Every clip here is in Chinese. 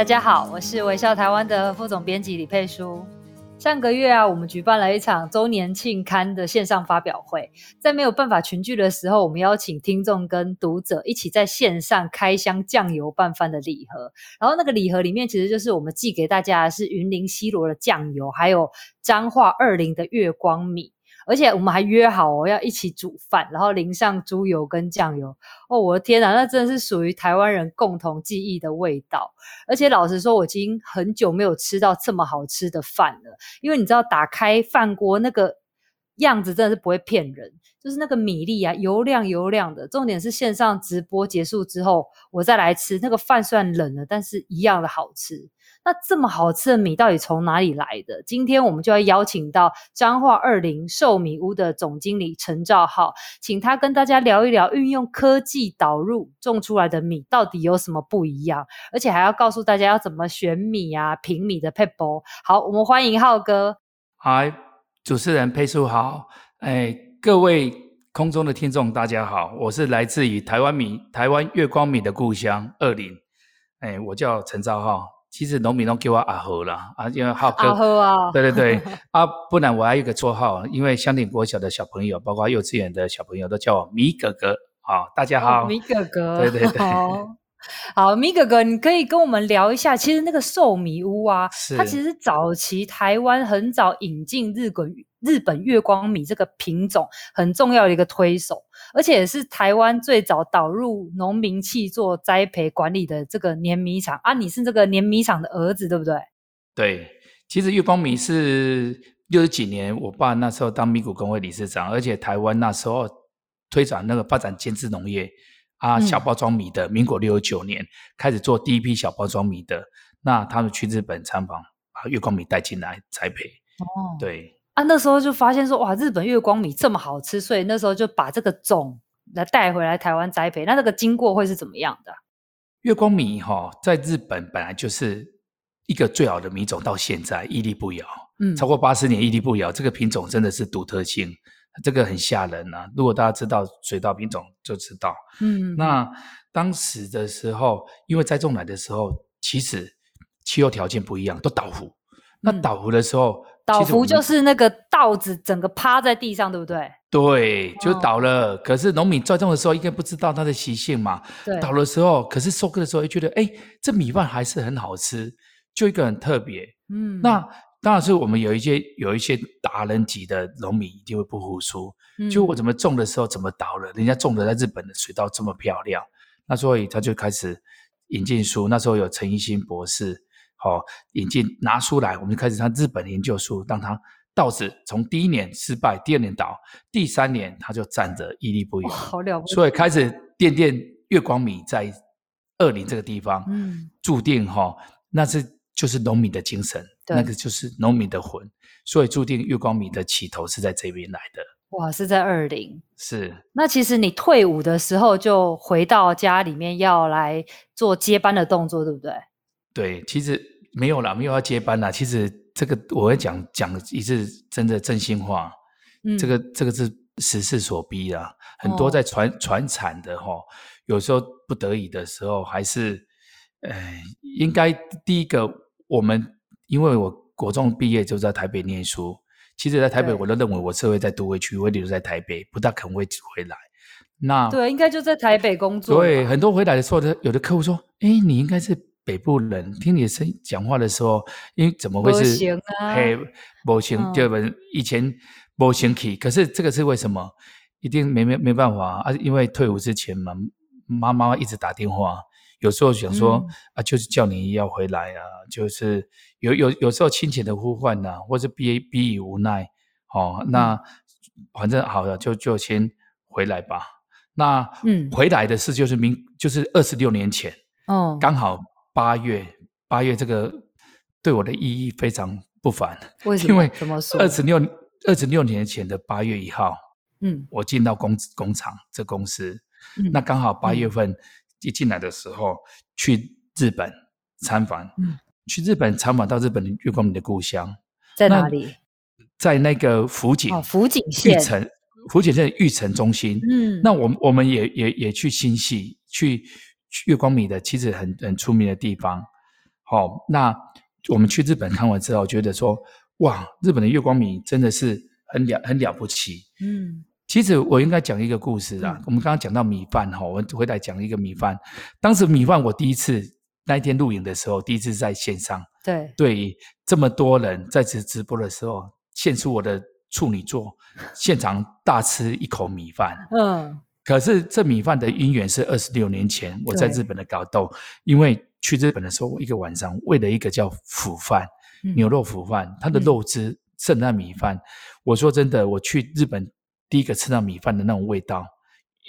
大家好，我是微笑台湾的副总编辑李佩书。上个月啊，我们举办了一场周年庆刊的线上发表会，在没有办法群聚的时候，我们邀请听众跟读者一起在线上开箱酱油拌饭的礼盒。然后那个礼盒里面，其实就是我们寄给大家的是云林西螺的酱油，还有彰化二林的月光米。而且我们还约好哦，要一起煮饭，然后淋上猪油跟酱油。哦，我的天哪，那真的是属于台湾人共同记忆的味道。而且老实说，我已经很久没有吃到这么好吃的饭了。因为你知道，打开饭锅那个样子真的是不会骗人，就是那个米粒啊，油亮油亮的。重点是线上直播结束之后，我再来吃那个饭，虽然冷了，但是一样的好吃。那这么好吃的米到底从哪里来的？今天我们就要邀请到彰化二林寿米屋的总经理陈兆浩，请他跟大家聊一聊运用科技导入种出来的米到底有什么不一样，而且还要告诉大家要怎么选米啊、品米的撇步。好，我们欢迎浩哥。嗨，主持人佩叔好，哎，各位空中的听众大家好，我是来自于台湾米、台湾月光米的故乡二林，哎，我叫陈兆浩。其实农民都叫我阿和啦，啊，因为浩哥，阿和啊，对 对对，啊，不然我还有一个绰号，因为香顶国小的小朋友，包括幼稚园的小朋友都叫我米哥哥，好，大家好，哦、米哥哥，对 对对，好，米哥哥，你可以跟我们聊一下，其实那个寿米屋啊，它其实早期台湾很早引进日本日本月光米这个品种很重要的一个推手，而且也是台湾最早导入农民契作栽培管理的这个碾米厂啊。你是这个碾米厂的儿子，对不对？对，其实月光米是六十几年，我爸那时候当米谷工会理事长，而且台湾那时候推展那个发展间织农业啊，小包装米的，民国六十九年开始做第一批小包装米的，那他们去日本参访，把月光米带进来栽培。哦，对。啊，那时候就发现说，哇，日本月光米这么好吃，所以那时候就把这个种来带回来台湾栽培。那这个经过会是怎么样的？月光米哈、哦，在日本本来就是一个最好的米种，到现在屹立不摇。嗯，超过八十年屹立不摇，这个品种真的是独特性，这个很吓人呐、啊。如果大家知道水稻品种，就知道。嗯，那当时的时候，因为栽种来的时候，其实气候条件不一样，都倒伏。那倒伏的时候。嗯倒伏就是那个稻子整个趴在地上，对不对？对，就倒了。哦、可是农民栽种的时候应该不知道它的习性嘛。对。倒的时候，可是收割的时候又觉得，哎，这米饭还是很好吃，就一个很特别。嗯。那当然是我们有一些有一些达人级的农民一定会不服输。嗯。就我怎么种的时候怎么倒了？人家种的在日本的水稻这么漂亮，那所以他就开始引进书。那时候有陈一新博士。好、哦，引进拿出来，我们就开始看日本研究书，让他稻子从第一年失败，第二年倒，第三年他就站着屹立不摇，好了不起。所以开始奠定月光米在二林这个地方，嗯，注定哈、哦，那是就是农民的精神，那个就是农民的魂，所以注定月光米的起头是在这边来的。哇，是在二零。是。那其实你退伍的时候就回到家里面要来做接班的动作，对不对？对，其实没有啦，没有要接班啦。其实这个我会讲讲一次真的真心话，嗯，这个这个是时势所逼啦。很多在传传产的哈，有时候不得已的时候，还是，呃，应该第一个我们，因为我国中毕业就在台北念书，其实在台北我都认为我社会在都会区，我留在台北，不大可能会回来。那对，应该就在台北工作。对，很多回来的时候，有的客户说，哎，你应该是。北部人听你的声音讲话的时候，因为怎么会是？嘿，不行，就本以前不行去，可是这个是为什么？一定没没没办法啊！因为退伍之前嘛，妈妈一直打电话，有时候想说、嗯、啊，就是叫你要回来啊，就是有有有时候亲情的呼唤呐、啊，或是逼逼于无奈，哦，那、嗯、反正好了，就就先回来吧。那嗯，回来的事就是明就是二十六年前，哦，刚好。八月八月这个对我的意义非常不凡。为什么？因为怎么说？二十六二十六年前的八月一号，嗯，我进到工工厂这公司，嗯、那刚好八月份一进来的时候、嗯、去日本参访，嗯，去日本参访到日本的月光米的故乡在哪里？在那个福井，哦，福井县玉城，福井县玉城中心。嗯，那我们我们也也也去新系，去月光米的其实很很出名的地方。好、哦，那我们去日本看完之后，觉得说，哇，日本的月光米真的是很了很了不起。嗯，其实我应该讲一个故事啊。嗯、我们刚刚讲到米饭哈，我们回来讲一个米饭。当时米饭我第一次那一天录影的时候，第一次在线上，对对，这么多人在此直播的时候。献出我的处女座，现场大吃一口米饭。嗯，可是这米饭的因缘是二十六年前我在日本的搞豆，因为去日本的时候，我一个晚上为了一个叫腐饭，嗯、牛肉腐饭，它的肉汁剩那米饭。嗯、我说真的，我去日本第一个吃到米饭的那种味道，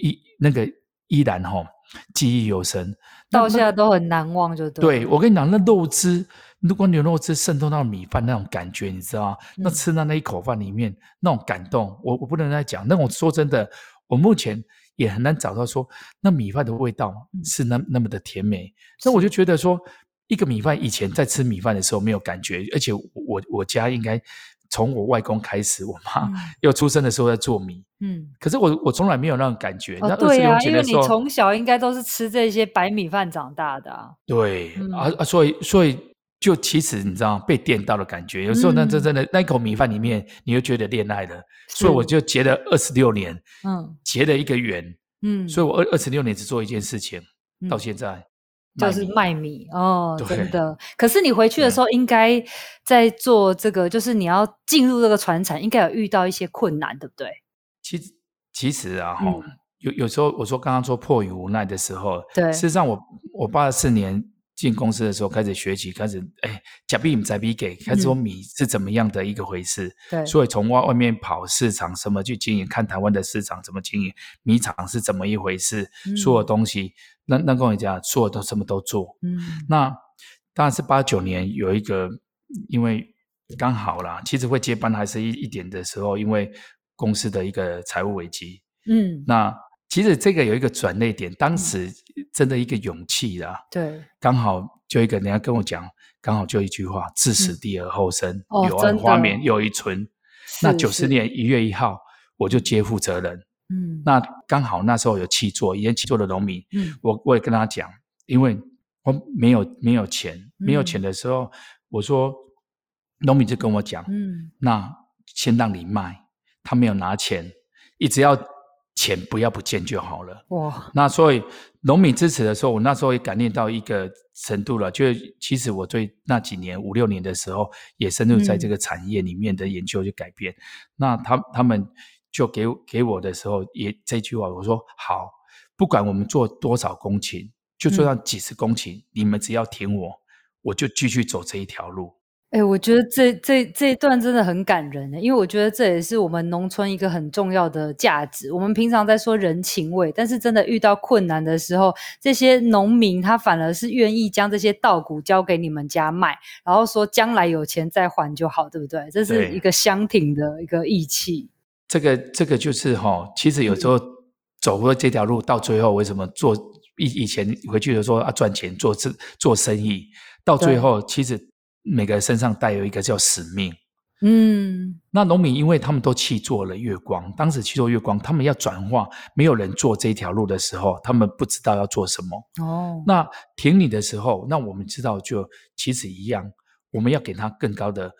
依那个依然哈记忆犹深，到现在都很难忘就对。对，我跟你讲，那肉汁。如果牛肉汁渗透到米饭那种感觉，你知道吗？那吃到那一口饭里面那种感动，我我不能再讲。那我说真的，我目前也很难找到说那米饭的味道是那那么的甜美。所以我就觉得说，一个米饭以前在吃米饭的时候没有感觉，而且我我家应该从我外公开始，我妈又出生的时候在做米，嗯，可是我我从来没有那种感觉。哦，对啊，因为你从小应该都是吃这些白米饭长大的啊。对，啊啊，所以所以。就其实你知道被电到的感觉，有时候那真真的那一口米饭里面，你就觉得恋爱了，所以我就结了二十六年，嗯，结了一个缘，嗯，所以我二二十六年只做一件事情，到现在就是卖米哦，真的。可是你回去的时候，应该在做这个，就是你要进入这个船产，应该有遇到一些困难，对不对？其实其实啊，哈，有有时候我说刚刚说迫于无奈的时候，对，事实上我我八十四年。进公司的时候开始学习，开始哎，假币不在币给，开始说米是怎么样的一个回事。嗯、对，所以从外外面跑市场，什么去经营，看台湾的市场怎么经营，米厂是怎么一回事，嗯、所有东西，那那跟我讲，所有都什么都做。嗯，那当然是八九年有一个，因为刚好啦，其实会接班还是一一点的时候，因为公司的一个财务危机。嗯，那。其实这个有一个转捩点，当时真的一个勇气啦。对，刚好就一个人家跟我讲，刚好就一句话：置死地而后生，有儿华绵又一村。那九十年一月一号，我就接负责人。嗯，那刚好那时候有契作，以前契作的农民，嗯，我我也跟他讲，因为我没有没有钱，没有钱的时候，我说农民就跟我讲，嗯，那先让你卖，他没有拿钱，一直要。钱不要不见就好了。哇，那所以农民支持的时候，我那时候也感念到一个程度了。就其实我对那几年五六年的时候，也深入在这个产业里面的研究去改变。嗯、那他他们就给给我的时候，也这句话，我说好，不管我们做多少公顷，就做上几十公顷，嗯、你们只要挺我，我就继续走这一条路。哎、欸，我觉得这这这一段真的很感人，因为我觉得这也是我们农村一个很重要的价值。我们平常在说人情味，但是真的遇到困难的时候，这些农民他反而是愿意将这些稻谷交给你们家卖，然后说将来有钱再还就好，对不对？这是一个相挺的一个义气。这个这个就是哈、哦，其实有时候走过这条路，到最后为什么做以以前回去的时候啊赚钱做做做生意，到最后其实。每个人身上带有一个叫使命，嗯，那农民因为他们都去做了月光，当时去做月光，他们要转化，没有人做这一条路的时候，他们不知道要做什么。哦，那挺你的时候，那我们知道就其实一样，我们要给他更高的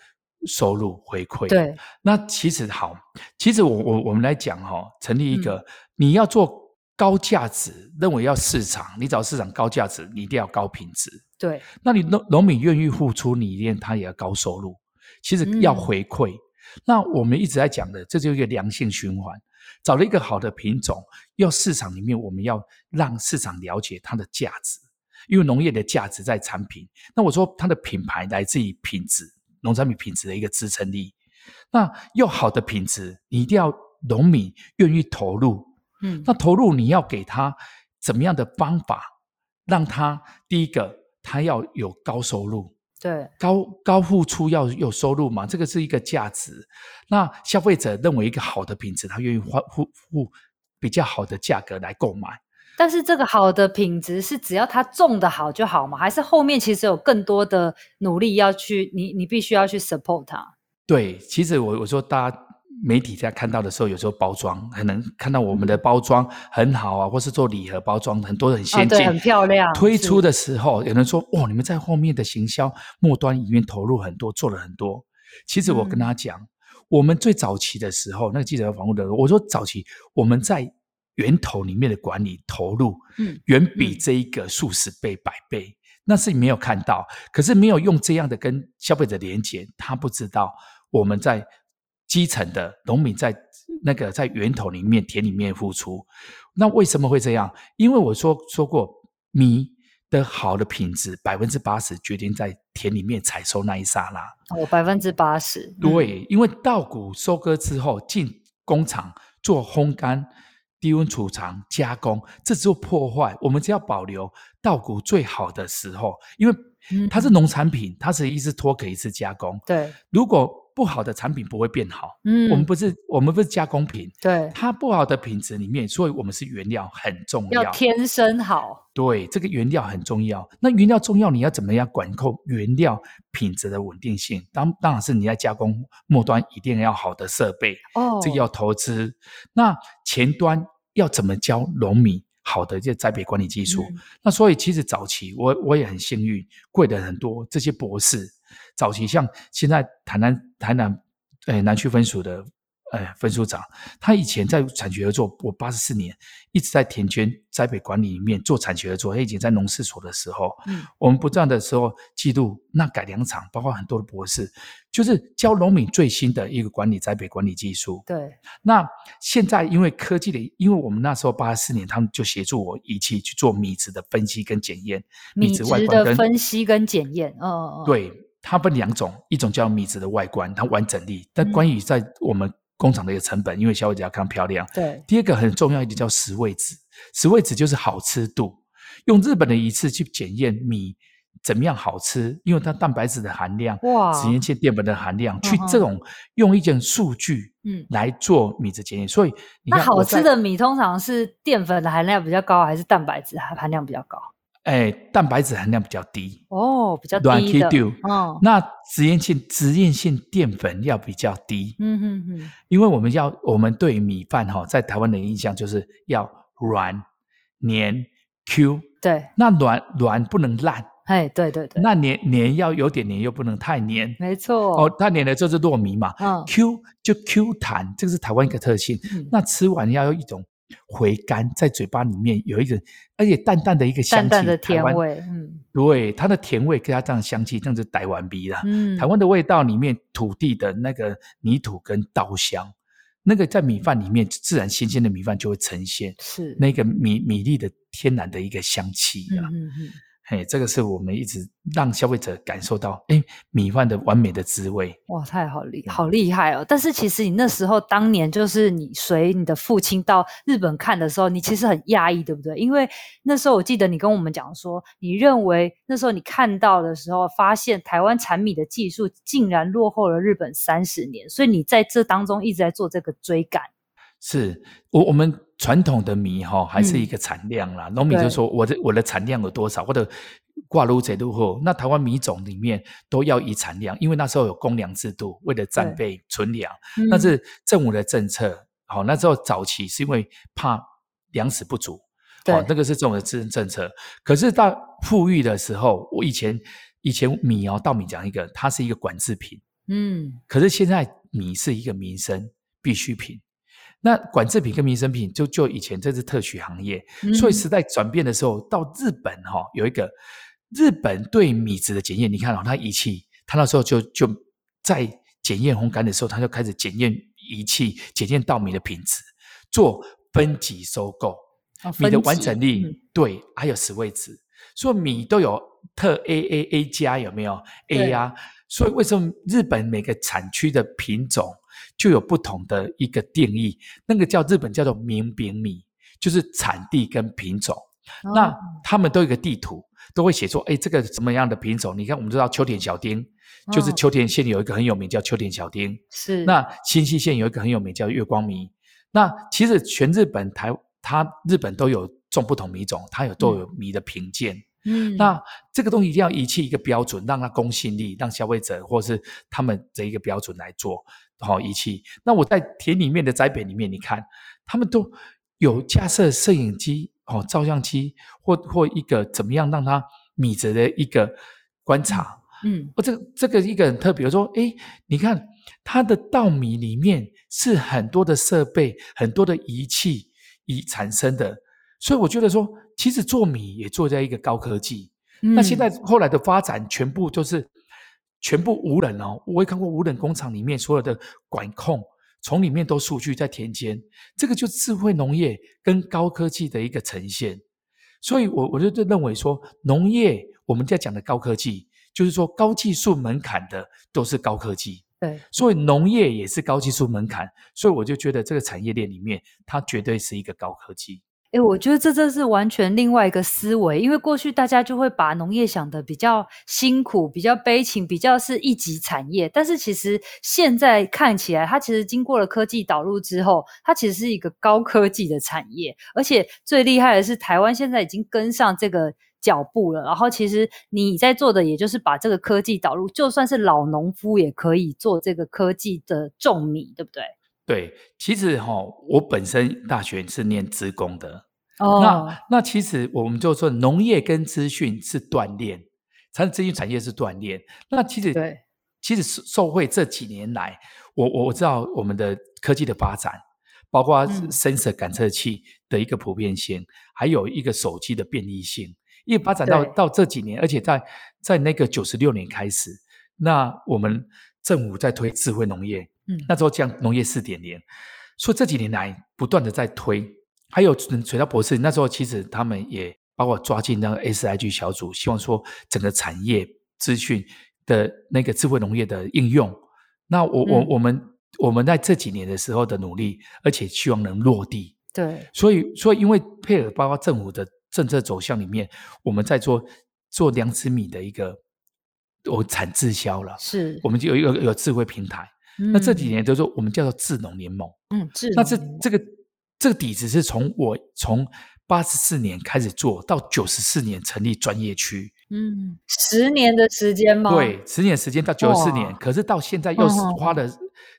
收入回馈。对，那其实好，其实我我我们来讲哈、哦，成立一个，嗯、你要做高价值，认为要市场，你找市场高价值，你一定要高品质。对，那你农农民愿意付出，你一定他也要高收入。其实要回馈。嗯、那我们一直在讲的，这就是一个良性循环。找了一个好的品种，要市场里面，我们要让市场了解它的价值。因为农业的价值在产品。那我说它的品牌来自于品质，农产品品质的一个支撑力。那要好的品质，你一定要农民愿意投入。嗯，那投入你要给他怎么样的方法，让他第一个。他要有高收入，对，高高付出要有收入嘛，这个是一个价值。那消费者认为一个好的品质，他愿意花付付比较好的价格来购买。但是这个好的品质是只要它种的好就好吗？还是后面其实有更多的努力要去，你你必须要去 support 它？对，其实我我说大家。媒体在看到的时候，有时候包装可能看到我们的包装很好啊，或是做礼盒包装，很多很先进、哦、很漂亮。推出的时候，有人说：“哇，你们在后面的行销末端里面投入很多，做了很多。”其实我跟他讲，嗯、我们最早期的时候，那个记者访问的，我说早期我们在源头里面的管理投入，嗯，远比这一个数十倍、百倍，嗯、那是你没有看到，可是没有用这样的跟消费者连接，他不知道我们在。基层的农民在那个在源头里面田里面付出，那为什么会这样？因为我说说过，米的好的品质百分之八十决定在田里面采收那一刹那。哦，百分之八十。对，因为稻谷收割之后进工厂做烘干、低温储藏、加工，这只有破坏。我们只要保留稻谷最好的时候，因为它是农产品，它是一次脱壳一次加工。对，如果不好的产品不会变好，嗯，我们不是我们不是加工品，对，它不好的品质里面，所以我们是原料很重要，要天生好，对，这个原料很重要。那原料重要，你要怎么样管控原料品质的稳定性？当当然是你在加工末端一定要好的设备，哦，这个要投资。那前端要怎么教农民好的这栽培管理技术？嗯、那所以其实早期我我也很幸运，贵的很多这些博士。早期像现在台南台南，诶南区分署的诶分署长，他以前在产学合作，我八十四年一直在田间栽培管理里面做产学合作。他以前在农事所的时候，嗯，我们不断的时候记录那改良场，包括很多的博士，就是教农民最新的一个管理栽培管理技术。对，那现在因为科技的，因为我们那时候八十四年，他们就协助我仪器去做米质的分析跟检验，米质的分析跟检验，嗯嗯，对。它分两种，一种叫米质的外观，它完整力。但关于在我们工厂的一个成本，因为消费者要看漂亮。对。第二个很重要一点叫食味值，食味值就是好吃度。用日本的一次去检验米怎么样好吃，因为它蛋白质的含量、哇，脂溶性淀粉的含量，去这种用一件数据，嗯，来做米质检验。所以，那好吃的米通常是淀粉的含量比较高，还是蛋白质含量比较高？哎，蛋白质含量比较低哦，比较低的。哦，那实验性实验性淀粉要比较低。嗯哼哼，因为我们要我们对米饭哈，在台湾的印象就是要软、黏、Q。对，那软软不能烂。哎，对对对。那黏黏要有点黏，又不能太黏。没错。哦，太黏的就是糯米嘛。嗯。Q 就 Q 弹，这个是台湾一个特性。嗯。那吃完要有一种。回甘在嘴巴里面有一种，而且淡淡的一个香气，淡淡的甜味，嗯，对，它的甜味跟它这样香气，这样子带完鼻了。嗯，台湾的味道里面，土地的那个泥土跟稻香，那个在米饭里面自然新鲜的米饭就会呈现，是那个米米粒的天然的一个香气啊。嗯嗯嗯。哎，这个是我们一直让消费者感受到，哎，米饭的完美的滋味。哇，太好厉，好厉害哦！但是其实你那时候当年就是你随你的父亲到日本看的时候，你其实很讶异，对不对？因为那时候我记得你跟我们讲说，你认为那时候你看到的时候，发现台湾产米的技术竟然落后了日本三十年，所以你在这当中一直在做这个追赶。是我我们。传统的米哈还是一个产量啦，农、嗯、民就说我的我的产量有多少，或者挂入这路后，那台湾米种里面都要以产量，因为那时候有公粮制度，为了战备存粮，那是政府的政策。好，那时候早期是因为怕粮食不足，好，那个是政府的政政策。可是到富裕的时候，我以前以前米哦，稻米讲一个，它是一个管制品，嗯，可是现在米是一个民生必需品。那管制品跟民生品，就就以前这是特许行业，嗯、所以时代转变的时候，到日本哈、哦、有一个日本对米质的检验，你看哦，它仪器，它那时候就就在检验烘干的时候，它就开始检验仪器检验稻米的品质，做分级收购，哦、米的完整率、嗯、对，还有十位值，所以米都有特 A A A 加有没有 A 呀？所以为什么日本每个产区的品种？就有不同的一个定义，那个叫日本叫做名饼米，就是产地跟品种。哦、那他们都有一个地图，都会写说，哎，这个什么样的品种？你看，我们知道秋田小丁，就是秋田县有一个很有名叫秋田小丁，是。那新潟县有一个很有名叫月光米。那其实全日本台，它日本都有种不同米种，它有都有米的品鉴。嗯，那这个东西一定要仪器一个标准，让它公信力，让消费者或是他们这一个标准来做好仪器。那我在田里面的栽培里面，你看他们都有架设摄影机哦，照相机或或一个怎么样让它米质的一个观察。嗯，哦，这个这个一个很特别，比如说，诶，你看它的稻米里面是很多的设备，很多的仪器以产生的，所以我觉得说。其实做米也做在一个高科技，嗯、那现在后来的发展全部都是全部无人哦。我也看过无人工厂里面所有的管控，从里面都数据在田间，这个就是智慧农业跟高科技的一个呈现。所以我我就认为说，农业我们在讲的高科技，就是说高技术门槛的都是高科技。对，所以农业也是高技术门槛，所以我就觉得这个产业链里面，它绝对是一个高科技。哎，我觉得这真是完全另外一个思维，因为过去大家就会把农业想得比较辛苦、比较悲情、比较是一级产业，但是其实现在看起来，它其实经过了科技导入之后，它其实是一个高科技的产业，而且最厉害的是，台湾现在已经跟上这个脚步了。然后，其实你在做的，也就是把这个科技导入，就算是老农夫也可以做这个科技的种米，对不对？对，其实哈、哦，我本身大学是念资工的，哦，那那其实我们就说农业跟资讯是锻炼，产资讯产业是锻炼。那其实对，其实受惠这几年来，我我知道我们的科技的发展，包括 sensor 感测器的一个普遍性，嗯、还有一个手机的便利性，因为发展到到这几年，而且在在那个九十六年开始，那我们政府在推智慧农业。嗯，那时候讲农业四点零，所以这几年来不断的在推，还有水稻博士那时候其实他们也把我抓进那个 SIG 小组，希望说整个产业资讯的那个智慧农业的应用。那我我、嗯、我们我们在这几年的时候的努力，而且希望能落地。对，所以所以因为配合包括政府的政策走向里面，我们在做做良质米的一个我产自销了，是，我们就有一个有智慧平台。那这几年都是我们叫做智农联盟，嗯，智农。那这这个这个底子是从我从八十四年开始做到九十四年成立专业区，嗯，十年的时间吗？对，十年时间到九十四年，可是到现在又是花了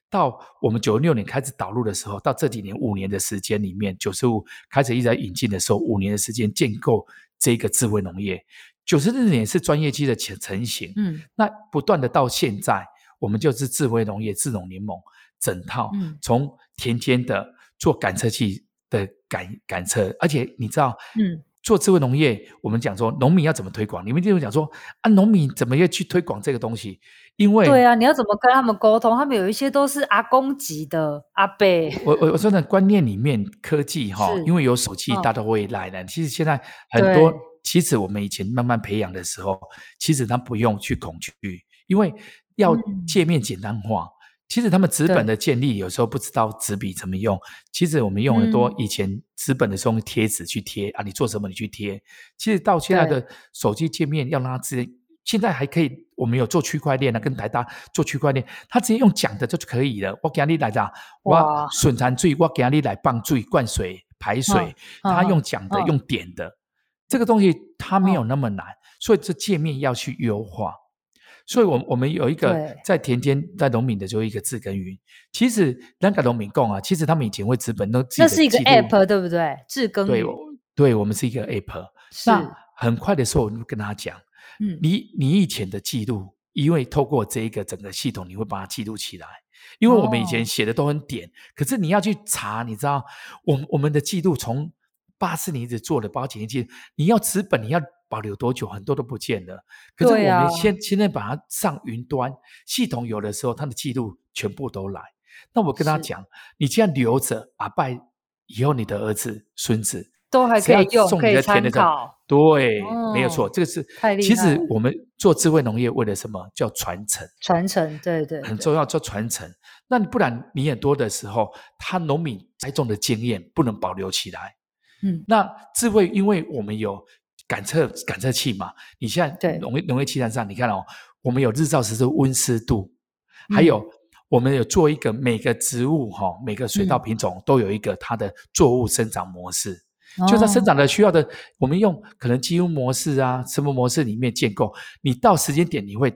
到我们九六年开始导入的时候，到这几年五年的时间里面，九十五开始一直在引进的时候，五年的时间建构这个智慧农业，九十四年是专业机的成成型，嗯，那不断的到现在。我们就是智慧农业智农联盟整套，从田间的做感测器的感感测，而且你知道，嗯，做智慧农业，我们讲说农民要怎么推广？你们就讲说啊，农民怎么要去推广这个东西？因为对啊，你要怎么跟他们沟通？他们有一些都是阿公级的阿伯。我我我说的观念里面，科技哈，因为有手机，大家都会来的。其实现在很多，其实我们以前慢慢培养的时候，其实他不用去恐惧，因为。要界面简单化，嗯、其实他们纸本的建立有时候不知道纸笔怎么用。其实我们用很多以前纸本的时候用贴纸去贴、嗯、啊，你做什么你去贴。其实到现在的手机界面要让它直接，现在还可以，我们有做区块链啊，跟台大做区块链，他直接用讲的就可以了。我给你来的，我损残罪，我给你来帮水灌水排水，他用讲的、用点的，这个东西它没有那么难，所以这界面要去优化。所以，我我们有一个在田间在农民的，就一个智耕耘。其实，那个农民共啊，其实他们以前会资本都那是一个 app，对不对？智耕耘。对，对，我们是一个 app。那很快的时候，我就跟他讲，嗯，你你以前的记录，因为透过这一个整个系统，你会把它记录起来。因为我们以前写的都很点，可是你要去查，你知道，我我们的记录从八四年一直做的，包括几年记录，你要资本，你要。保留多久？很多都不见了。可是我们现现在把它上云端系统，有的时候它的记录全部都来。那我跟他讲，你这样留着，阿拜以后你的儿子、孙子都还可以用，可以参考。对，没有错，这个是太厉害。其实我们做智慧农业为了什么？叫传承。传承，对对，很重要，叫传承。那你不然你很多的时候，他农民栽种的经验不能保留起来。嗯，那智慧，因为我们有。感测感测器嘛，你现在农业农业器材上，你看哦，我们有日照时的温湿度，嗯、还有我们有做一个每个植物哈、哦，每个水稻品种都有一个它的作物生长模式，嗯、就它生长的需要的，我们用可能基因模式啊，什么模式里面建构，你到时间点你会，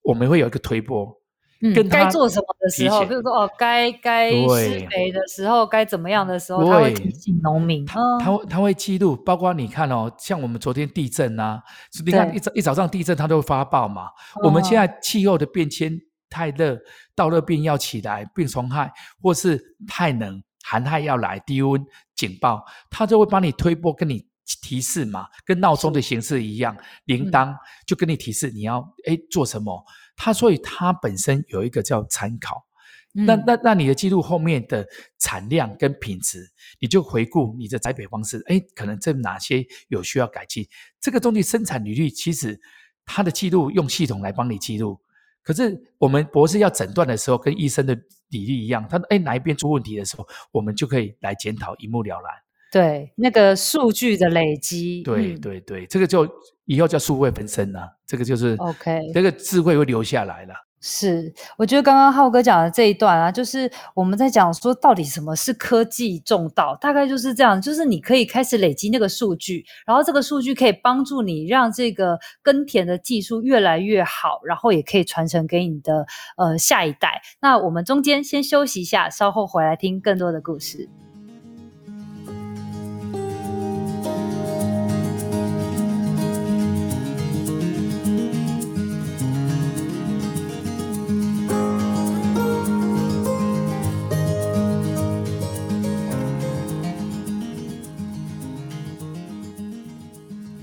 我们会有一个推播。嗯，该做什么的时候，比如说哦，该该施肥的时候，该怎么样的时候，他会提醒农民。他他会他会记录，包括你看哦，像我们昨天地震啊，你看一早一早上地震，它都会发报嘛。我们现在气候的变迁太热，到热病要起来，病虫害或是太冷，寒害要来，低温警报，它就会帮你推波，跟你提示嘛，跟闹钟的形式一样，铃铛就跟你提示你要哎做什么。它所以它本身有一个叫参考，嗯、那那那你的记录后面的产量跟品质，你就回顾你的栽培方式，哎，可能这哪些有需要改进？这个东西生产履历其实它的记录用系统来帮你记录，可是我们博士要诊断的时候，跟医生的履历一样，他哎哪一边出问题的时候，我们就可以来检讨，一目了然。对，那个数据的累积，对对对，这个就以后叫数位本身了，这个就是 OK，这个智慧会留下来了。是，我觉得刚刚浩哥讲的这一段啊，就是我们在讲说到底什么是科技重道，大概就是这样，就是你可以开始累积那个数据，然后这个数据可以帮助你让这个耕田的技术越来越好，然后也可以传承给你的呃下一代。那我们中间先休息一下，稍后回来听更多的故事。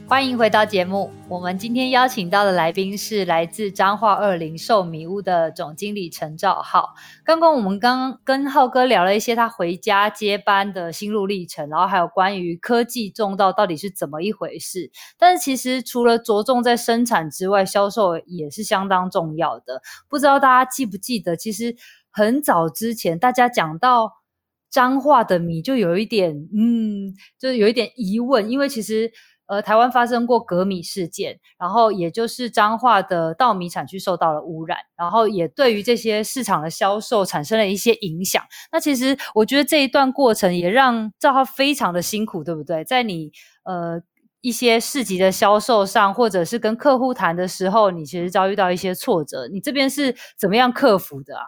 欢迎回到节目。我们今天邀请到的来宾是来自彰化二零售米屋的总经理陈兆浩。刚刚我们刚跟浩哥聊了一些他回家接班的心路历程，然后还有关于科技种稻到底是怎么一回事。但是其实除了着重在生产之外，销售也是相当重要的。不知道大家记不记得，其实很早之前大家讲到彰化的米，就有一点嗯，就是有一点疑问，因为其实。呃，台湾发生过镉米事件，然后也就是彰化的稻米产区受到了污染，然后也对于这些市场的销售产生了一些影响。那其实我觉得这一段过程也让赵浩非常的辛苦，对不对？在你呃一些市集的销售上，或者是跟客户谈的时候，你其实遭遇到一些挫折，你这边是怎么样克服的啊？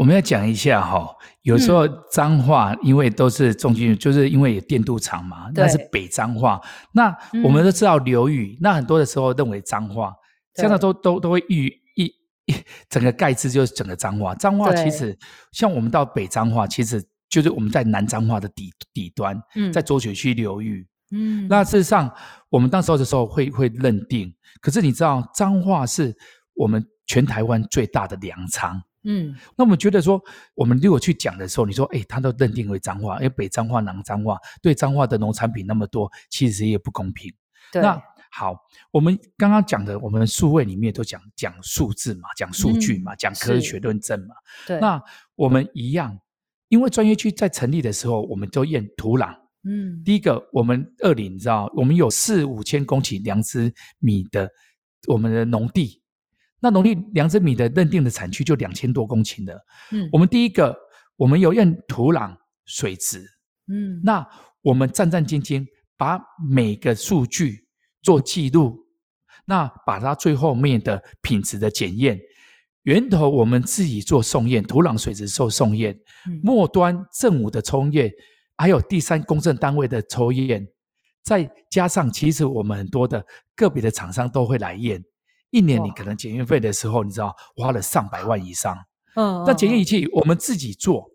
我们要讲一下哈，有时候彰化因为都是重金属，就是因为有电镀厂嘛，那是北彰化。那我们都知道流域，那很多的时候认为彰化，现在都都都会遇一一 整个盖字就是整个彰化。彰化其实像我们到北彰化，其实就是我们在南彰化的底底端，在浊水溪流域。嗯，那事实上我们当时候的时候会会认定，可是你知道彰化是我们全台湾最大的粮仓。嗯，那我们觉得说，我们如果去讲的时候，你说，哎，他都认定为脏话，因为北脏话、南脏话，对脏话的农产品那么多，其实也不公平。对。那好，我们刚刚讲的，我们的数位里面都讲讲数字嘛，讲数据嘛，嗯、讲科学论证嘛。对。那我们一样，因为专业区在成立的时候，我们都验土壤。嗯。第一个，我们二林，你知道，我们有四五千公顷良质米的我们的农地。那农历良质米的认定的产区就两千多公顷的，嗯，我们第一个，我们有验土壤水质，嗯，那我们战战兢兢把每个数据做记录，那把它最后面的品质的检验，源头我们自己做送验，土壤水质做送验，嗯，末端政府的抽验，还有第三公证单位的抽验，再加上其实我们很多的个别的厂商都会来验。一年你可能检验费的时候，你知道花了上百万以上。嗯，那检验仪器我们自己做，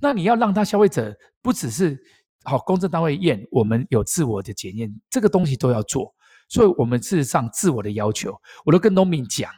那你要让他消费者不只是好公证单位验，我们有自我的检验，这个东西都要做。所以，我们事实上自我的要求，我都跟农民讲，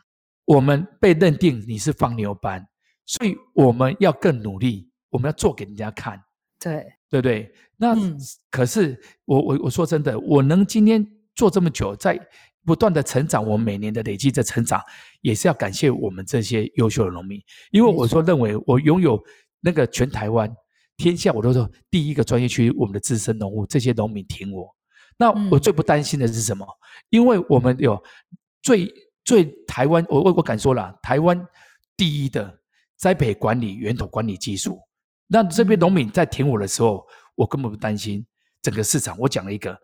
我们被认定你是放牛班，所以我们要更努力，我们要做给人家看。对，对不对？那、嗯、可是我我我说真的，我能今天做这么久，在。不断的成长，我们每年的累积的成长，也是要感谢我们这些优秀的农民。因为我说认为我拥有那个全台湾天下，我都说第一个专业区，我们的资深农户，这些农民挺我。那我最不担心的是什么？嗯、因为我们有最最台湾，我我我敢说了，台湾第一的栽培管理源头管理技术。那这边农民在挺我的时候，我根本不担心整个市场。我讲了一个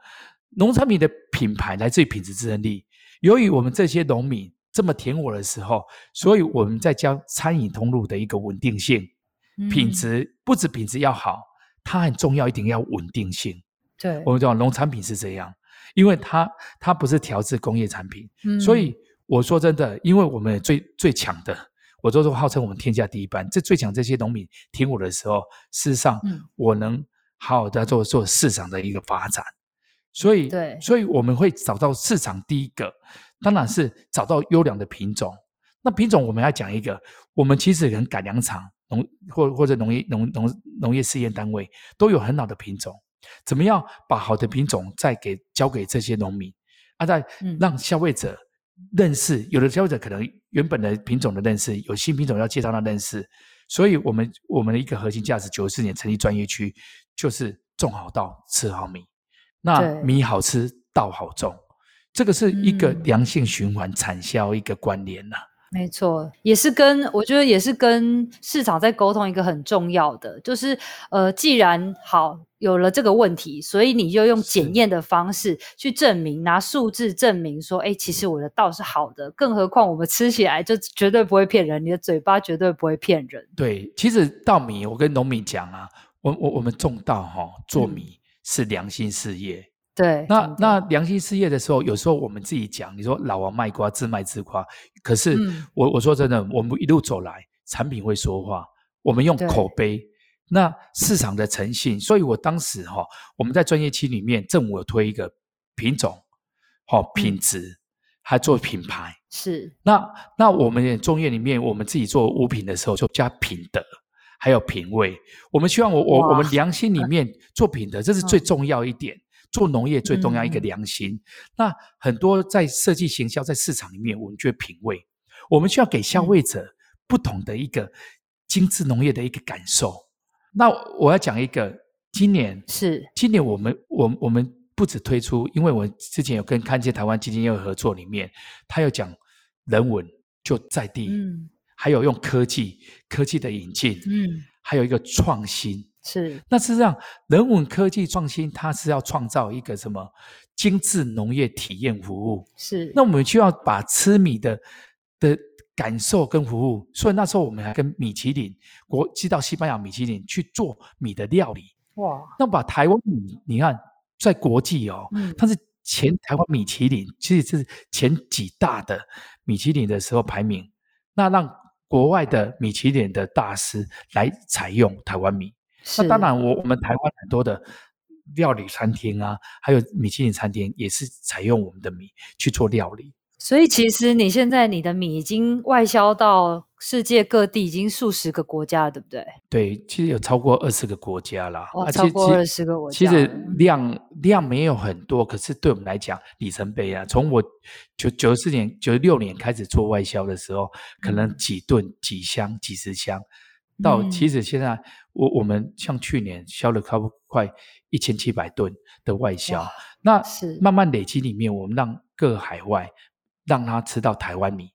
农产品的品牌来自于品质竞争力。由于我们这些农民这么挺我的时候，所以我们在将餐饮通路的一个稳定性、品质，不止品质要好，它很重要，一定要稳定性。对，我们讲农产品是这样，因为它它不是调制工业产品，嗯、所以我说真的，因为我们最最强的，我都是号称我们天下第一班，这最强这些农民挺我的时候，事实上，我能好好的做做市场的一个发展，所以对，所以我们会找到市场第一个，当然是找到优良的品种。那品种我们要讲一个，我们其实跟改良场农或或者农业农农农业试验单位都有很好的品种。怎么样把好的品种再给交给这些农民啊？再让消费者认识，有的消费者可能原本的品种的认识，有新品种要介绍他认识。所以，我们我们的一个核心价值，九四年成立专业区，就是种好稻，吃好米。那米好吃，稻好种，这个是一个良性循环产销一个关联呐。没错，也是跟我觉得也是跟市场在沟通一个很重要的，就是呃，既然好有了这个问题，所以你就用检验的方式去证明，拿数字证明说，哎，其实我的稻是好的。更何况我们吃起来就绝对不会骗人，你的嘴巴绝对不会骗人。对，其实稻米，我跟农民讲啊，我我我们种稻哈、哦，做米是良心事业。嗯对，那那良心事业的时候，有时候我们自己讲，你说老王卖瓜，自卖自夸。可是我、嗯、我说真的，我们一路走来，产品会说话，我们用口碑，那市场的诚信。所以我当时哈，我们在专业期里面，政府有推一个品种，好品质，嗯、还做品牌。是，那那我们中业里面，我们自己做五品的时候，就加品德，还有品味。我们希望我我我们良心里面做品德，这是最重要一点。嗯做农业最重要一个良心，嗯、那很多在设计行销在市场里面，我们觉得品味，我们需要给消费者不同的一个精致农业的一个感受。那我要讲一个，今年是。今年我们我我们不止推出，因为我之前有跟看见台湾基金业合作，里面他有讲人文就在地，嗯，还有用科技科技的引进，嗯，还有一个创新。是，那事实上，人文科技创新，它是要创造一个什么精致农业体验服务？是，那我们就要把吃米的的感受跟服务，所以那时候我们还跟米其林国寄到西班牙米其林去做米的料理。哇，那把台湾米，你看在国际哦，嗯，它是前台湾米其林，其实是前几大的米其林的时候排名，那让国外的米其林的大师来采用台湾米。那当然我，我我们台湾很多的料理餐厅啊，还有米其林餐厅也是采用我们的米去做料理。所以，其实你现在你的米已经外销到世界各地，已经数十个国家了，对不对？对，其实有超过二十个国家了。哇，超过二十个国家。其实量量没有很多，可是对我们来讲里程碑啊。从我九九四年、九六年开始做外销的时候，可能几吨、几箱、几十箱。到其实现在，我我们像去年销了差不多快一千七百吨的外销，那是慢慢累积里面，我们让各海外让他吃到台湾米。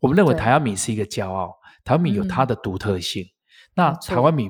我们认为台湾米是一个骄傲，台湾米有它的独特性。那台湾米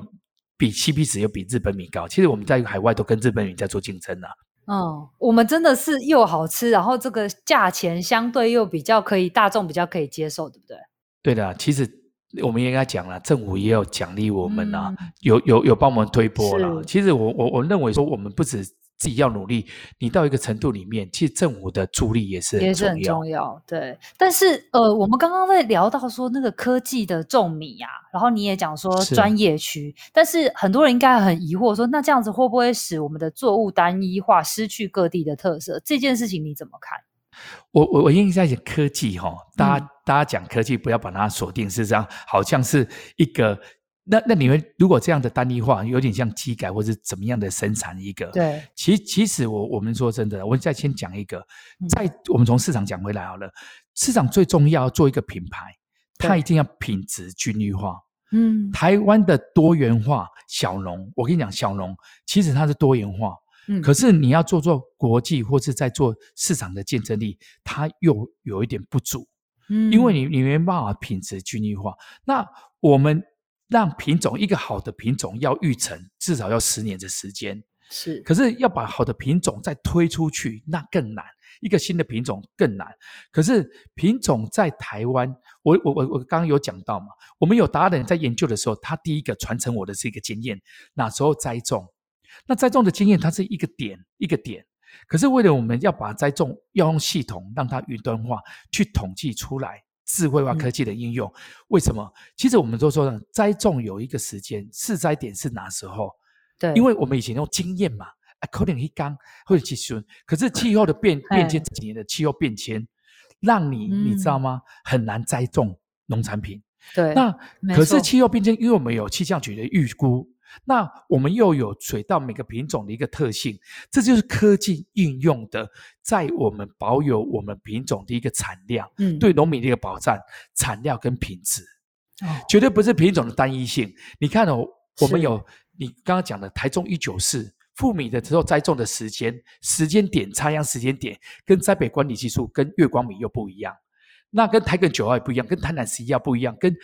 比 CP 值又比日本米高，其实我们在海外都跟日本米在做竞争呢。嗯，我们真的是又好吃，然后这个价钱相对又比较可以大众比较可以接受，对不对？对的，其实。我们也应该讲了，政府也有奖励我们啊，嗯、有有有帮我们推波了。其实我我我认为说，我们不止自己要努力，你到一个程度里面，其实政府的助力也是。也是很重要。对，但是呃，我们刚刚在聊到说那个科技的种米啊，然后你也讲说专业区，是，但是很多人应该很疑惑说，那这样子会不会使我们的作物单一化，失去各地的特色？这件事情你怎么看？我我我印象在讲科技哈，大家、嗯、大家讲科技，不要把它锁定是这样，好像是一个那那你们如果这样的单一化，有点像机改或者怎么样的生产一个。对，其其实我我们说真的，我再先讲一个，在我们从市场讲回来好了，市场最重要做一个品牌，它一定要品质均一化。嗯，台湾的多元化小农，我跟你讲，小农其实它是多元化。嗯，可是你要做做国际或是在做市场的竞争力，它又有一点不足，嗯，因为你你没办法品质均一化。那我们让品种一个好的品种要育成，至少要十年的时间，是。可是要把好的品种再推出去，那更难。一个新的品种更难，可是品种在台湾，我我我我刚刚有讲到嘛，我们有达人在研究的时候，他第一个传承我的是一个经验，那时候栽种，那栽种的经验它是一个点一个点，可是为了我们要把栽种要用系统让它云端化去统计出来智慧化科技的应用，嗯、为什么？其实我们都说呢，栽种有一个时间试栽点是哪时候？对，因为我们以前用经验嘛。可能一缸或者气温，可是气候的变变迁，这几年的气候变迁，让你你知道吗？很难栽种农产品。对，那可是气候变迁，因为我们有气象局的预估，那我们又有水稻每个品种的一个特性，这就是科技应用的，在我们保有我们品种的一个产量，嗯，对农民的一个保障，产量跟品质，绝对不是品种的单一性。你看哦，我们有你刚刚讲的台中一九四。富米的时候栽种的时间、时间点、插秧时间点，跟栽培管理技术跟月光米又不一样。那跟台梗九号也不一样，跟台南十一号不一样，跟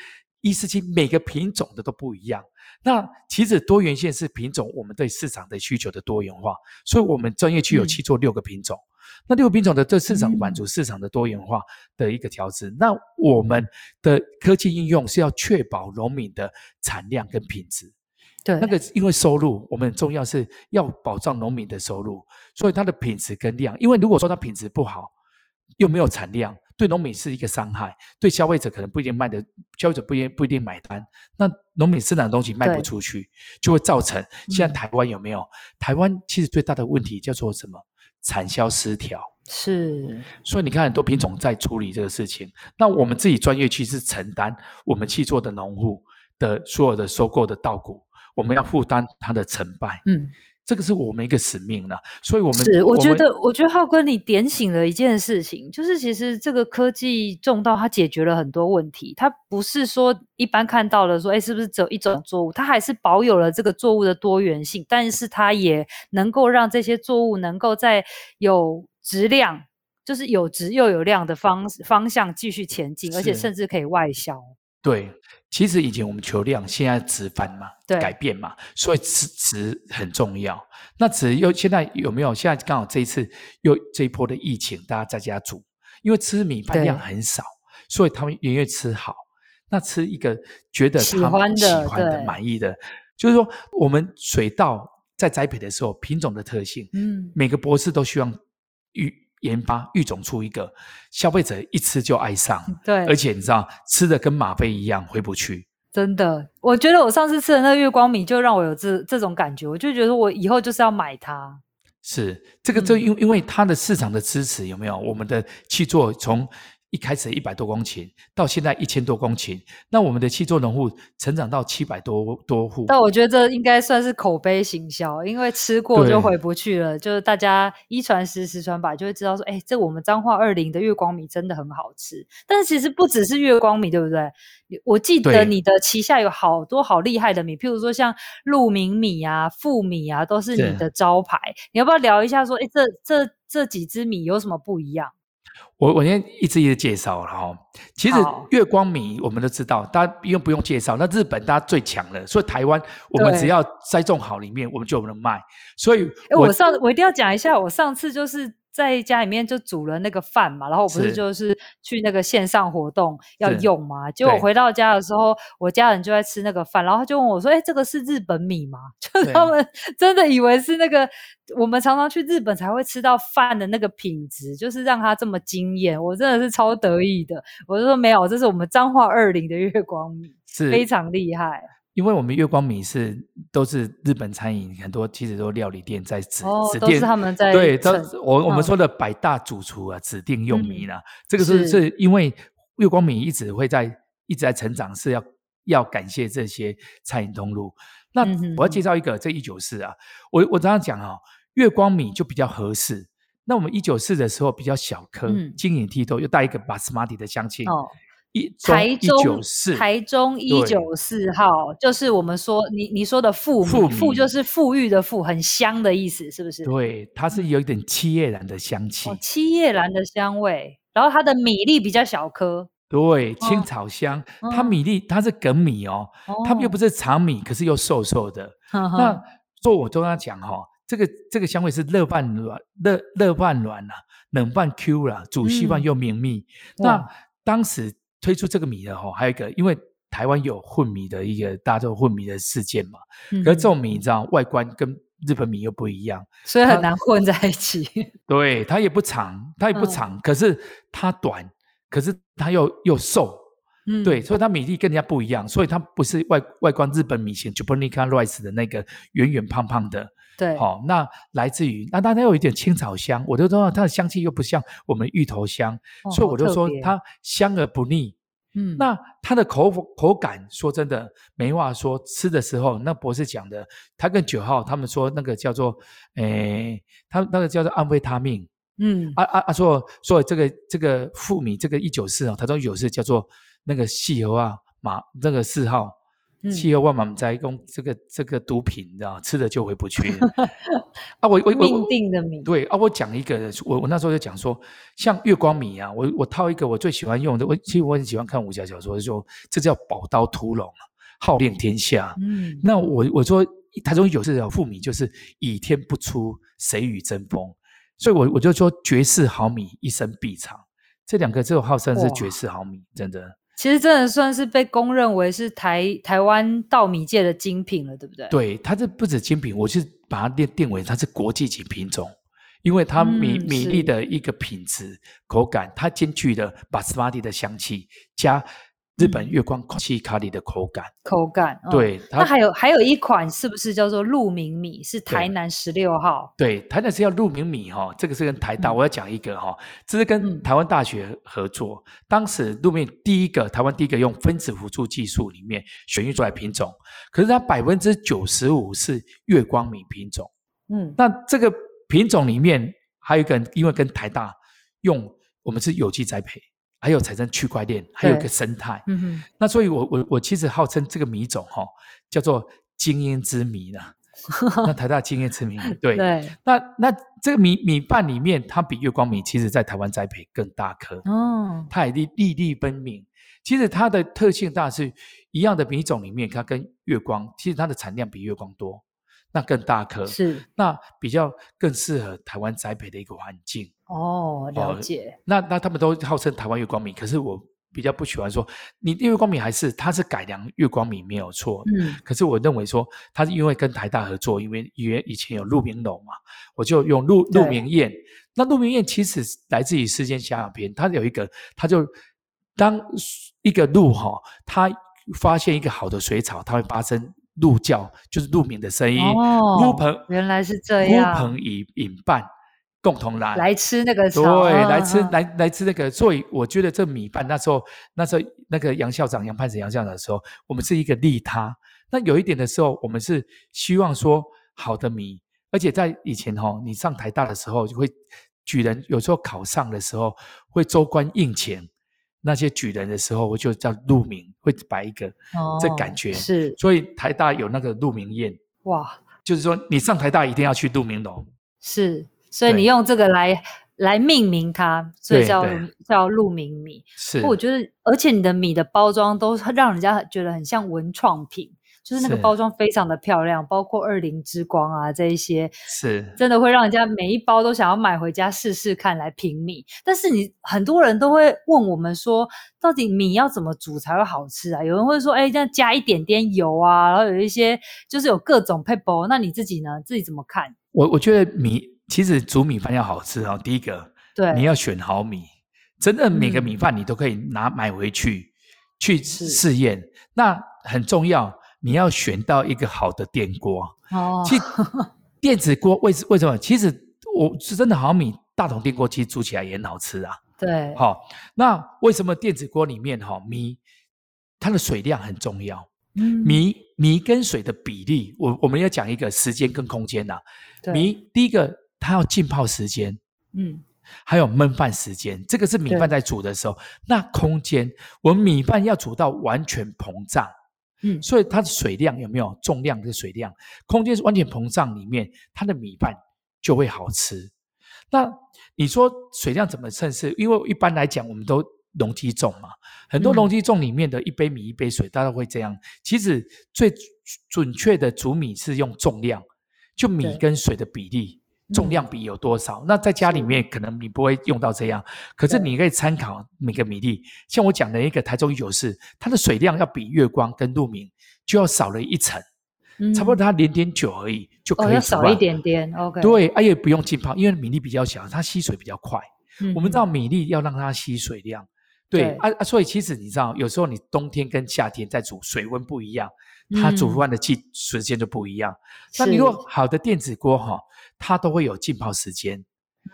一四七每个品种的都不一样。那其实多元性是品种，我们对市场的需求的多元化。所以我们专业区有去做六个品种。嗯、那六个品种的这市场满足市场的多元化的一个调整。嗯、那我们的科技应用是要确保农民的产量跟品质。对，那个因为收入，我们很重要是要保障农民的收入，所以它的品质跟量，因为如果说它品质不好，又没有产量，对农民是一个伤害，对消费者可能不一定卖的，消费者不一定不一定买单，那农民生产的东西卖不出去，就会造成现在台湾有没有？嗯、台湾其实最大的问题叫做什么？产销失调。是，所以你看很多品种在处理这个事情，那我们自己专业去是承担我们去做的农户的所有的收购的稻谷。我们要负担它的成败，嗯，这个是我们一个使命了。所以，我们是我觉得，我觉得浩哥你点醒了一件事情，就是其实这个科技种稻它解决了很多问题，它不是说一般看到了说，哎，是不是只有一种作物？它还是保有了这个作物的多元性，但是它也能够让这些作物能够在有质量，就是有质又有量的方方向继续前进，而且甚至可以外销。对。其实以前我们求量，现在值翻嘛，对，改变嘛，所以值值很重要。那值又现在有没有？现在刚好这一次又这一波的疫情，大家在家煮，因为吃米饭量很少，所以他们宁愿吃好。那吃一个觉得他们喜欢的、满意的，就是说我们水稻在栽培的时候，品种的特性，嗯，每个博士都希望育。研发育种出一个消费者一吃就爱上，对，而且你知道吃的跟吗啡一样回不去。真的，我觉得我上次吃的那个月光米就让我有这这种感觉，我就觉得我以后就是要买它。是这个，就因因为它的市场的支持有没有？我们的去做从。一开始一百多公顷，到现在一千多公顷，那我们的七座农户成长到七百多多户。但我觉得这应该算是口碑行销，因为吃过就回不去了。就是大家一传十，十传百，就会知道说，哎，这我们彰化二林的月光米真的很好吃。但是其实不只是月光米，对不对？我记得你的旗下有好多好厉害的米，譬如说像鹿鸣米啊、富米啊，都是你的招牌。你要不要聊一下说，哎，这这这几支米有什么不一样？我我先一直一直介绍了哈，其实月光米我们都知道，大家不用不用介绍，那日本大家最强了，所以台湾我们只要栽种好里面，我们就能卖。所以我，我上我一定要讲一下，我上次就是。在家里面就煮了那个饭嘛，然后我不是就是去那个线上活动要用嘛，结果回到家的时候，我家人就在吃那个饭，然后他就问我说：“哎，这个是日本米吗？” 就他们真的以为是那个我们常常去日本才会吃到饭的那个品质，就是让他这么惊艳，我真的是超得意的。我就说没有，这是我们彰化二零的月光米，是非常厉害。因为我们月光米是都是日本餐饮很多，其实都料理店在指、哦、指定，都是他们在对，都我我们说的百大主厨啊、嗯、指定用米啦。这个是是因为月光米一直会在一直在成长，是要要感谢这些餐饮通路。那我要介绍一个、嗯、这一九四啊，我我常常讲啊，月光米就比较合适。那我们一九四的时候比较小颗，晶莹剔透，又带一个巴斯马蒂的香气。哦一台中台中一九四号，就是我们说你你说的富米，富，富就是富裕的富，很香的意思，是不是？对，它是有一点七叶兰的香气，哦、七叶兰的香味，然后它的米粒比较小颗，对，青草香，哦、它米粒它是梗米哦，哦它又不是长米，可是又瘦瘦的。哦、那做我都跟他讲哈、哦。这个这个香味是热半软，热热半软啊，冷半 Q 啦，煮稀饭又绵密。嗯、那当时推出这个米的哈，还有一个，因为台湾有混米的一个大众混米的事件嘛，嗯、可是这种米你知道，外观跟日本米又不一样，所以很难混在一起。对，它也不长，它也不长，嗯、可是它短，可是它又又瘦。嗯，对，所以它米粒跟人家不一样，所以它不是外外观日本米型 Japonica Rice 的那个圆圆胖胖的。对，好、哦，那来自于那它有一点青草香，我就说它的香气又不像我们芋头香，哦、所以我就说它香而不腻。嗯，那它的口口感，说真的没话说，吃的时候那博士讲的，他跟九号他们说那个叫做，诶，他那个叫做安非他命。嗯，啊啊啊，说说这个这个富米这个一九四啊，他说有是叫做那个细油啊马那个四号。气候万满在供这个这个毒品，你知道吃了就回不去 啊！我我我命定的米对啊！我讲一个，我我那时候就讲说，像月光米啊，我我套一个我最喜欢用的，我其实我很喜欢看武侠小说，说这叫宝刀屠龙，号令天下。嗯，那我我说台中有是叫富米，就是倚天不出，谁与争锋？所以我我就说绝世好米，一生必尝。这两个这种号称是绝世好米，真的。其实真的算是被公认为是台台湾稻米界的精品了，对不对？对，它这不止精品，我是把它定定为它是国际级品种，因为它米、嗯、米粒的一个品质、口感，它兼具了巴斯马蒂的香气加。日本月光气咖喱的口感，口感对。那还有还有一款是不是叫做鹿鸣米？是台南十六号。对，台南是叫鹿鸣米哈，这个是跟台大。我要讲一个哈，这是跟台湾大学合作。当时鹿鸣第一个台湾第一个用分子辅助技术里面选育出来品种，可是它百分之九十五是月光米品种。嗯，那这个品种里面还有一个，因为跟台大用我们是有机栽培。还有产生区块链，还有一个生态。嗯哼，那所以我我我其实号称这个米种哈、哦，叫做精英之米呢。那台大精英之米，对对。那那这个米米饭里面，它比月光米其实在台湾栽培更大颗。哦，它也粒粒粒分明。其实它的特性大是一样的米种里面，它跟月光其实它的产量比月光多，那更大颗。是，那比较更适合台湾栽培的一个环境。哦，了解。呃、那那他们都号称台湾月光米，可是我比较不喜欢说你月光米还是它是改良月光米没有错。嗯，可是我认为说它是因为跟台大合作，因为以以前有鹿鸣楼嘛，我就用鹿鹿鸣宴。那鹿鸣宴其实来自于《世间小雅篇》，它有一个，它就当一个鹿哈，它发现一个好的水草，它会发生鹿叫，就是鹿鸣的声音。哦，原来是这样。乌篷以引伴。共同来。来吃那个草，对，来吃来来吃那个，所以我觉得这米饭那时候那时候那个杨校长杨潘子杨校长的时候，我们是一个利他。那有一点的时候，我们是希望说好的米，而且在以前哈，你上台大的时候就会举人，有时候考上的时候会州官印钱，那些举人的时候我就叫鹿鸣，会摆一个、哦、这感觉。是，所以台大有那个鹿鸣宴。哇，就是说你上台大一定要去鹿鸣楼。是。所以你用这个来来命名它，所以叫叫鹿鸣米。是，我觉得，而且你的米的包装都让人家觉得很像文创品，就是那个包装非常的漂亮，包括二零之光啊这一些，是，真的会让人家每一包都想要买回家试试看来品米。但是你很多人都会问我们说，到底米要怎么煮才会好吃啊？有人会说，哎，这样加一点点油啊，然后有一些就是有各种配包。那你自己呢？自己怎么看？我我觉得米。其实煮米饭要好吃哦，第一个，对，你要选好米，真的每个米饭你都可以拿买回去、嗯、去试验。那很重要，你要选到一个好的电锅。哦，其实 电子锅为为什么？其实我是真的好米，大桶电锅其实煮起来也很好吃啊。对，好，那为什么电子锅里面哈米它的水量很重要？嗯，米米跟水的比例，我我们要讲一个时间跟空间呐、啊。米第一个。它要浸泡时间，嗯，还有焖饭时间，这个是米饭在煮的时候。那空间，我们米饭要煮到完全膨胀，嗯，所以它的水量有没有重量的水量？空间是完全膨胀里面，它的米饭就会好吃。那你说水量怎么称是？因为一般来讲，我们都容积重嘛，很多容积重里面的一杯米一杯水，大家会这样。其实最准确的煮米是用重量，就米跟水的比例。重量比有多少？嗯、那在家里面可能你不会用到这样，可是你可以参考每个米粒。像我讲的一个台中一九四，它的水量要比月光跟鹿鸣就要少了一层，嗯、差不多它零点九而已就可以、哦、少一点点。OK，对，而、啊、且不用浸泡，因为米粒比较小，它吸水比较快。嗯、我们知道米粒要让它吸水量，对，对啊啊，所以其实你知道，有时候你冬天跟夏天在煮，水温不一样，它煮饭的季时间就不一样。嗯、那你如果好的电子锅哈。它都会有浸泡时间，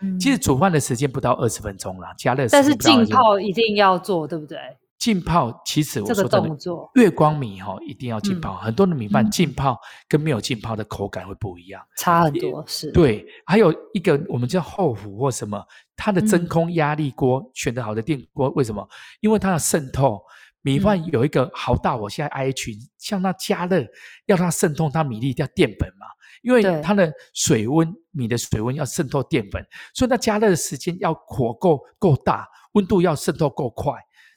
嗯，其实煮饭的时间不到二十分钟啦，加热。但是浸泡一定要做，对不对？浸泡其实我说这个动作，月光米哈一定要浸泡。很多的米饭浸泡跟没有浸泡的口感会不一样，差很多是。对，还有一个我们叫厚釜或什么，它的真空压力锅选择好的电锅，为什么？因为它的渗透米饭有一个好大，我现在 IH 像它加热要它渗透它米粒要淀粉嘛。因为它的水温，米的水温要渗透淀粉，所以它加热的时间要火够够大，温度要渗透够快。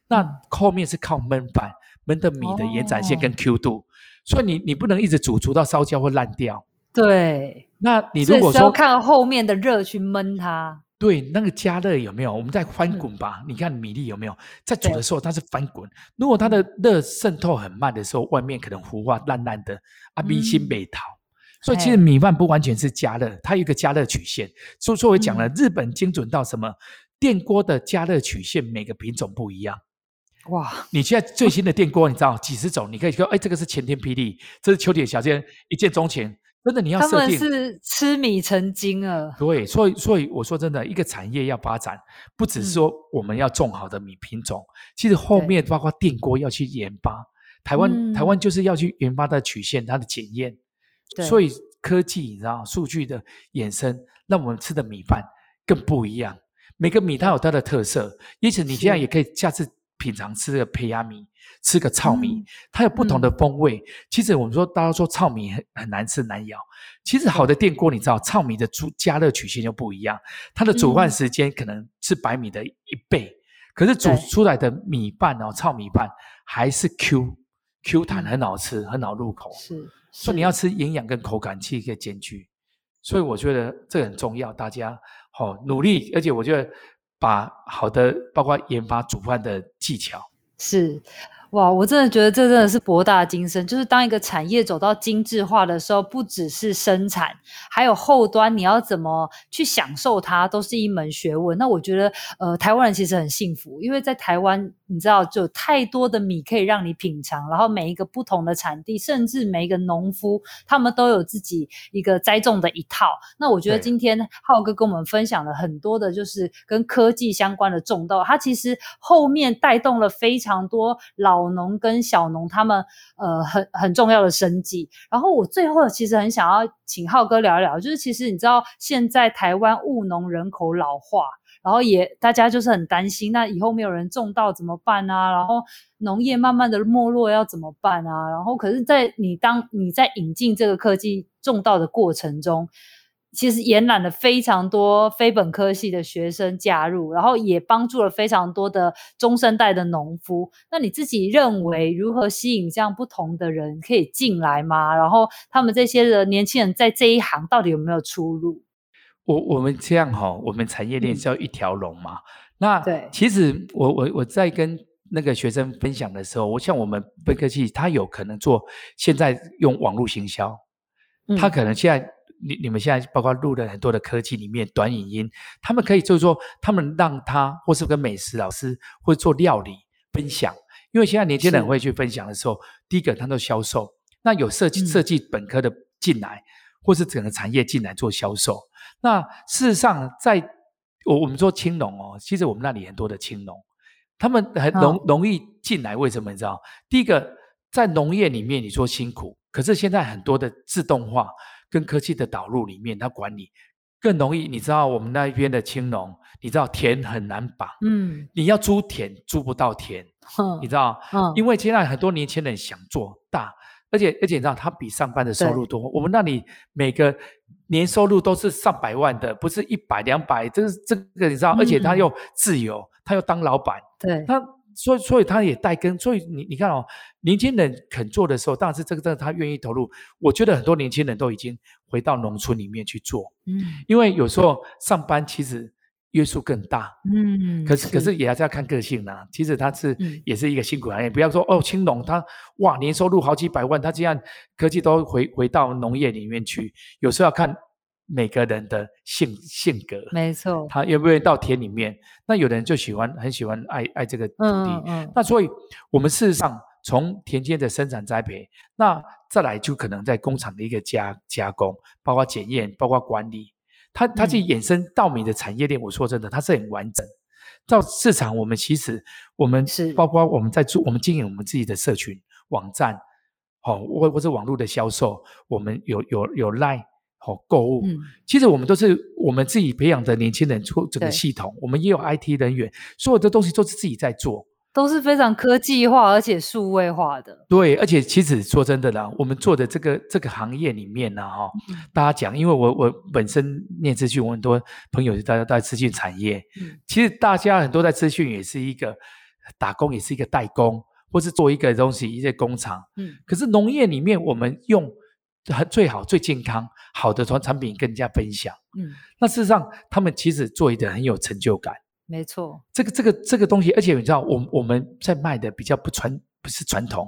那后面是靠焖饭，焖的米的延展性跟 Q 度，哦、所以你你不能一直煮煮到烧焦或烂掉。对，那你如果说看后面的热去焖它，对，那个加热有没有？我们在翻滚吧，嗯、你看米粒有没有在煮的时候它是翻滚？如果它的热渗透很慢的时候，外面可能糊化烂烂的，啊，米心没逃。所以其实米饭不完全是加热，它有一个加热曲线。所以说我讲了，日本精准到什么？电锅的加热曲线每个品种不一样。哇！你现在最新的电锅，你知道几十种？你可以说，哎，这个是晴天霹雳，这是秋天小尖，一见钟情。真的，你要设定。他们是吃米成精了。对，所以所以我说真的，一个产业要发展，不只是说我们要种好的米品种，其实后面包括电锅要去研发。台湾台湾就是要去研发它的曲线，它的检验。对。所以科技，你知道，数据的衍生，让我们吃的米饭更不一样。每个米它有它的特色，因此你现在也可以下次品尝吃个胚芽米，吃个糙米，嗯、它有不同的风味。嗯、其实我们说，大家说糙米很很难吃难咬，其实好的电锅，你知道，糙米的煮加热曲线就不一样，它的煮饭时间可能是白米的一倍，嗯、可是煮出来的米饭哦，糙米饭还是 Q Q 弹，很好吃，很好入口。是。所以你要吃营养跟口感，其实可以兼具，所以我觉得这个很重要，大家好努力，而且我觉得把好的包括研发煮饭的技巧是。哇，我真的觉得这真的是博大精深。就是当一个产业走到精致化的时候，不只是生产，还有后端你要怎么去享受它，都是一门学问。那我觉得，呃，台湾人其实很幸福，因为在台湾，你知道，就有太多的米可以让你品尝，然后每一个不同的产地，甚至每一个农夫，他们都有自己一个栽种的一套。那我觉得今天浩哥跟我们分享了很多的，就是跟科技相关的种稻，它其实后面带动了非常多老。农跟小农他们呃很很重要的生计，然后我最后其实很想要请浩哥聊一聊，就是其实你知道现在台湾务农人口老化，然后也大家就是很担心，那以后没有人种稻怎么办啊？然后农业慢慢的没落要怎么办啊？然后可是，在你当你在引进这个科技种稻的过程中。其实延揽了非常多非本科系的学生加入，然后也帮助了非常多的中生代的农夫。那你自己认为如何吸引这样不同的人可以进来吗？然后他们这些的年轻人在这一行到底有没有出路？我我们这样哈，我们产业链是要一条龙嘛。嗯、那对，其实我我我在跟那个学生分享的时候，我像我们本科系，他有可能做现在用网络行销，嗯、他可能现在。你你们现在包括录了很多的科技里面短影音，他们可以就是说，他们让他或是跟美食老师会做料理分享，因为现在年轻人会去分享的时候，第一个他都销售，那有设计设计本科的进来，嗯、或是整个产业进来做销售。那事实上在，在我我们说青农哦，其实我们那里很多的青农，他们很容、哦、容易进来，为什么你知道？第一个在农业里面你说辛苦，可是现在很多的自动化。跟科技的导入里面，它管理更容易。你知道我们那边的青农，你知道田很难绑，嗯，你要租田租不到田，嗯、你知道，嗯，因为现在很多年轻人想做大，而且而且你知道他比上班的收入多。我们那里每个年收入都是上百万的，不是一百两百，这是这个你知道，嗯、而且他又自由，他又当老板，对，他。所以，所以他也带耕。所以你你看哦，年轻人肯做的时候，当然是这个，这个他愿意投入。我觉得很多年轻人都已经回到农村里面去做，嗯，因为有时候上班其实约束更大，嗯，可是，是可是也还是要看个性啦。其实他是、嗯、也是一个辛苦行业，不要说哦，青农他哇年收入好几百万，他这样科技都回回到农业里面去，有时候要看。每个人的性性格，没错，他愿不愿意到田里面？那有的人就喜欢，很喜欢爱爱这个土地。嗯嗯。那所以，我们事实上从田间的生产栽培，那再来就可能在工厂的一个加加工，包括检验，包括管理，它它去衍生稻米的产业链。我说真的，它是很完整。到市场，我们其实我们是包括我们在做，我们经营我们自己的社群网站，好，或或者网络的销售，我们有有有 Line。好购物，嗯，其实我们都是我们自己培养的年轻人做整个系统，我们也有 IT 人员，所有的东西都是自己在做，都是非常科技化而且数位化的。对，而且其实说真的啦，我们做的这个这个行业里面呢，哈，大家讲，因为我我本身念资讯，我很多朋友大家都在资讯产业，嗯，其实大家很多在资讯也是一个打工，也是一个代工，或是做一个东西一些工厂，嗯，可是农业里面我们用。最好最健康好的产产品跟人家分享，嗯，那事实上他们其实做一点很有成就感，没错。这个这个这个东西，而且你知道，我我们在卖的比较不传不是传统，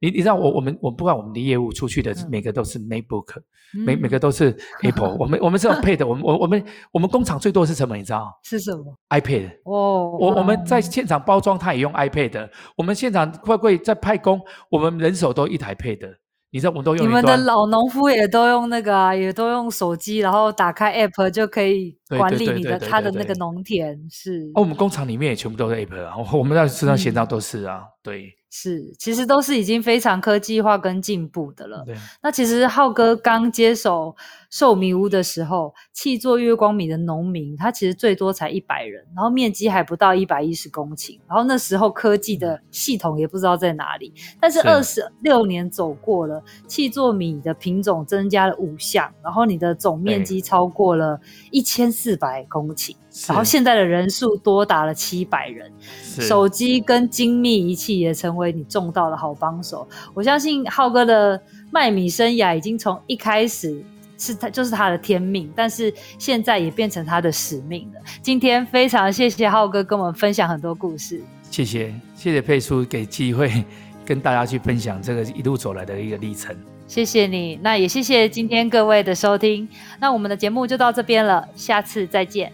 你你知道我我们我不管我们的业务出去的每个都是 MacBook，、嗯、每每个都是 Apple，我们我们是要配的我们我我们我们工厂最多是什么？你知道？是什么？iPad。哦，我我们在现场包装，他也用 iPad。我们现场会不会在派工，我们人手都一台 Pad。你知道我们都用，你们的老农夫也都用那个啊，也都用手机，然后打开 app 就可以管理你的他的那个农田，是。哦，我们工厂里面也全部都是 app 啊，我们在车上闲到都是啊，嗯、对。是，其实都是已经非常科技化跟进步的了。对。那其实浩哥刚接手寿米屋的时候，契作月光米的农民，他其实最多才一百人，然后面积还不到一百一十公顷，然后那时候科技的系统也不知道在哪里。但是二十六年走过了，契作米的品种增加了五项，然后你的总面积超过了一千四百公顷。然后现在的人数多达了七百人，手机跟精密仪器也成为你种稻的好帮手。我相信浩哥的卖米生涯已经从一开始是他就是他的天命，但是现在也变成他的使命了。今天非常谢谢浩哥跟我们分享很多故事，谢谢谢谢佩叔给机会跟大家去分享这个一路走来的一个历程。谢谢你，那也谢谢今天各位的收听。那我们的节目就到这边了，下次再见。